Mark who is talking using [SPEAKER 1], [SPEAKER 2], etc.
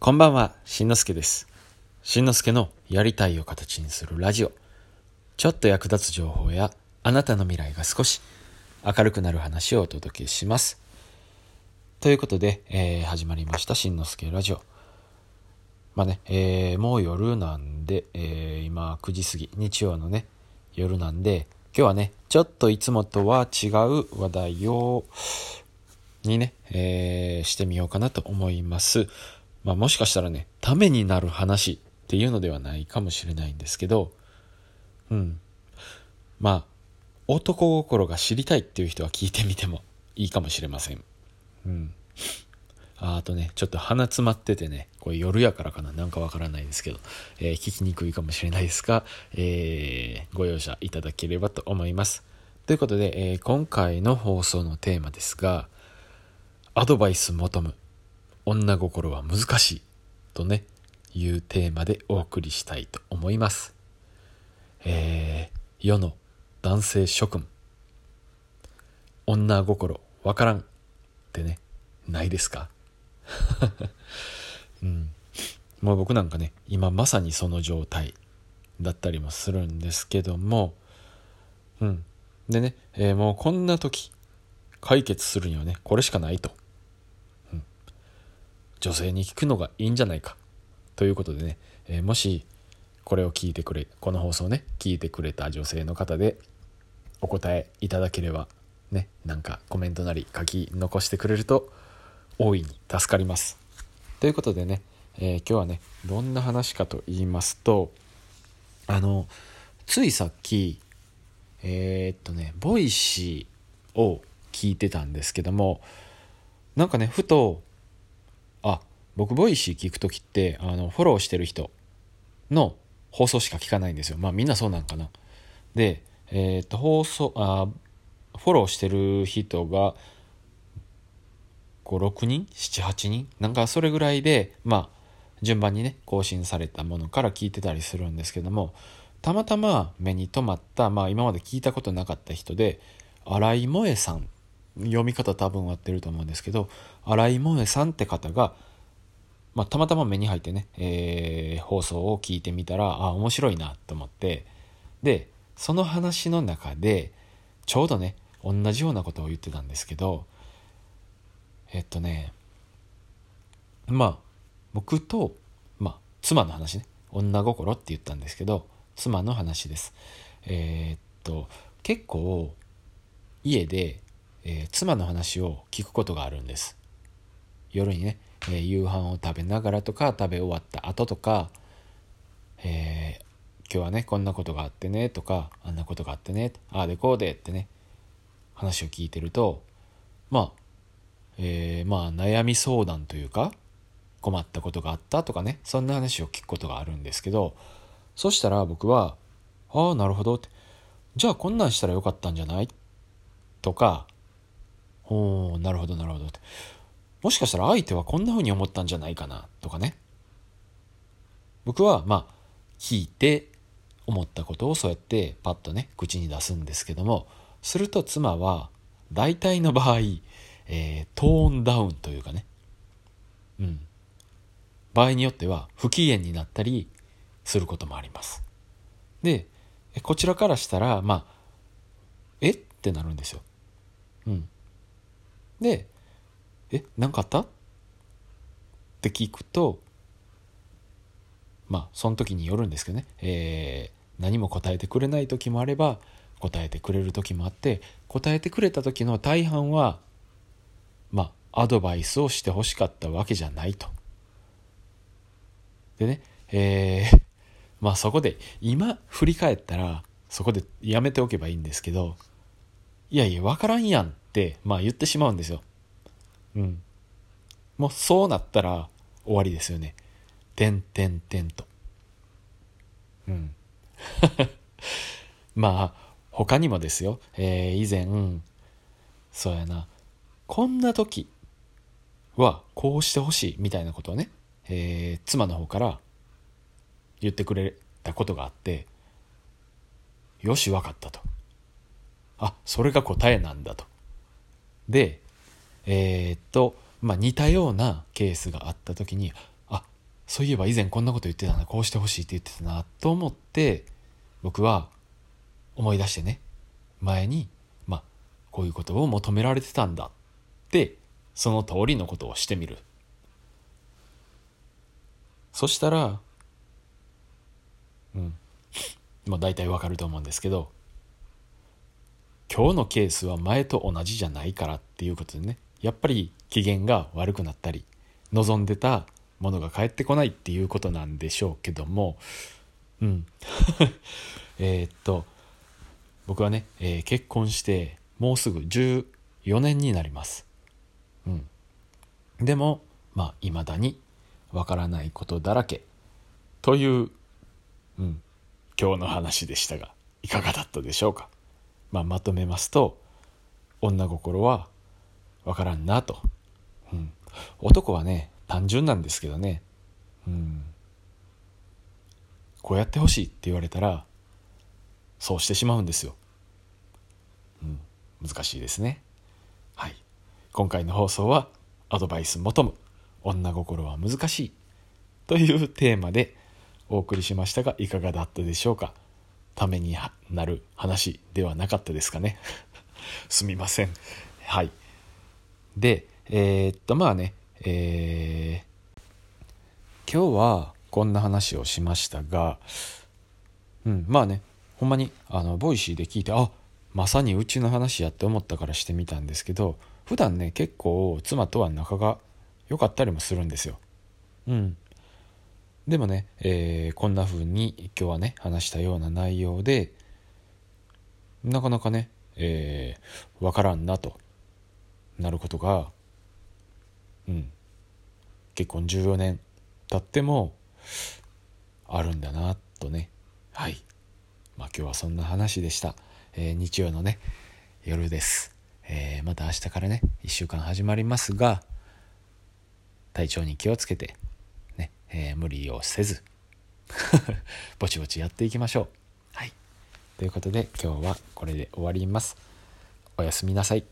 [SPEAKER 1] こんばんは、しんのすけです。しんのすけのやりたいを形にするラジオ。ちょっと役立つ情報やあなたの未来が少し明るくなる話をお届けします。ということで、えー始まりましたしんのすけラジオ。まあね、えーもう夜なんで、えー今9時過ぎ、日曜のね、夜なんで、今日はね、ちょっといつもとは違う話題を、にね、えーしてみようかなと思います。まあもしかしたらね、ためになる話っていうのではないかもしれないんですけど、うん。まあ、男心が知りたいっていう人は聞いてみてもいいかもしれません。うん。あとね、ちょっと鼻詰まっててね、これ夜やからかな、なんかわからないですけど、えー聞きにくいかもしれないですが、えーご容赦いただければと思います。ということで、えー今回の放送のテーマですが、アドバイス求む女心は難しいとね、いうテーマでお送りしたいと思います。えー世の男性諸君、女心わからんってね、ないですか？うん。もう僕なんかね、今まさにその状態だったりもするんですけども、うん。でね、えーもうこんな時、解決するにはね、これしかないと。女性に聞くのがいいんじゃないか。ということでね、えーもし、これを聞いてくれ、この放送ね、聞いてくれた女性の方で、お答えいただければ、ね、なんかコメントなり書き残してくれると、大いに助かります。ということでね、えー今日はね、どんな話かと言いますと、あの、ついさっき、えーっとね、 Voicy を聞いてたんですけども、なんかね、ふと、僕 Voicy 聞くときって、あの、フォローしてる人の放送しか聞かないんですよ。まあみんなそうなんかな。で、えーっと、放送、あ、フォローしてる人が、5、6人 ?7、8人？なんかそれぐらいで、まあ、順番にね、更新されたものから聞いてたりするんですけども、たまたま目に留まった、まあ今まで聞いたことなかった人で、荒井萌さん、読み方多分合ってると思うんですけど、荒井萌さんって方が、まあたまたま目に入ってね、えー放送を聞いてみたら、あ、面白いなと思って、で、その話の中で、ちょうどね、同じようなことを言ってたんですけど、えっとね、まあ、僕と、まあ、妻の話ね、女心って言ったんですけど、妻の話です。えーっと、結構、家で、えー妻の話を聞くことがあるんです。夜にね、えー夕飯を食べながらとか、食べ終わった後とか、えー今日はね、こんなことがあってね、とか、あんなことがあってね、ああでこうでってね、話を聞いてると、まあ、えーまあ悩み相談というか困ったことがあったとかねそんな話を聞くことがあるんですけどそしたら僕は「ああなるほど」って「じゃあこんなんしたらよかったんじゃない?」とか「おなるほどなるほど」ってもしかしたら相手はこんな風に思ったんじゃないかなとかね。僕はまあ聞いて思ったことをそうやってパッとね口に出すんですけどもすると妻は大体の場合、えートーンダウンというかね。うん。場合によっては不機嫌になったりすることもあります。でこちらからしたらまあえ？ってなるんですよ。うん。でえ何かあった？って聞くとまあその時によるんですけどね、えー何も答えてくれない時もあれば答えてくれる時もあって答えてくれた時の大半はまあアドバイスをしてほしかったわけじゃないと。でねえーまあそこで今振り返ったらそこでやめておけばいいんですけどいやいや分からんやんってまあ言ってしまうんですよ。うん。もうそうなったら終わりですよね。てんてんてんと。うん。まあ、他にもですよ。えー以前、そうやな。こんな時はこうしてほしいみたいなことをね、えー妻の方から言ってくれたことがあって、よし、わかったと。あ、それが答えなんだと。で、えーっと、まあ、似たようなケースがあった時にあそういえば以前こんなこと言ってたなこうしてほしいって言ってたなと思って僕は思い出してね前にまあこういうことを求められてたんだってその通りのことをしてみる。そしたらうんまあ大体わかると思うんですけど今日のケースは前と同じじゃないからっていうことでねやっぱり機嫌が悪くなったり望んでたものが返ってこないっていうことなんでしょうけどもうん。えっと僕はね、えー、結婚してもうすぐ14年になります。うん。でもまあいまだにわからないことだらけ。という、うん、今日の話でしたがいかがだったでしょうか。まあ、まとめますと女心はわからんなと、うん、男はね単純なんですけどね、うん、こうやってほしいって言われたらそうしてしまうんですよ、うん、難しいですね。はい。今回の放送はアドバイス求む。女心は難しいというテーマでお送りしましたがいかがだったでしょうか。ためになる話ではなかったですかね。すみません。はい。でえー、っとまあねえー、今日はこんな話をしましたがうんまあねほんまにあの Voicy で聞いてあまさにうちの話やって思ったからしてみたんですけど普段ね結構妻とは仲が良かったりもするんですよ。うん。でもね、えー、こんな風に今日はね話したような内容でなかなかね、えー、分からんなと。なることが、うん、結婚14年経ってもあるんだなとねはいまあ今日はそんな話でした、えー、日曜のね夜です、えー、また明日からね1週間始まりますが体調に気をつけてねえー、無理をせず ぼちぼちやっていきましょう。はい。ということで今日はこれで終わります。おやすみなさい。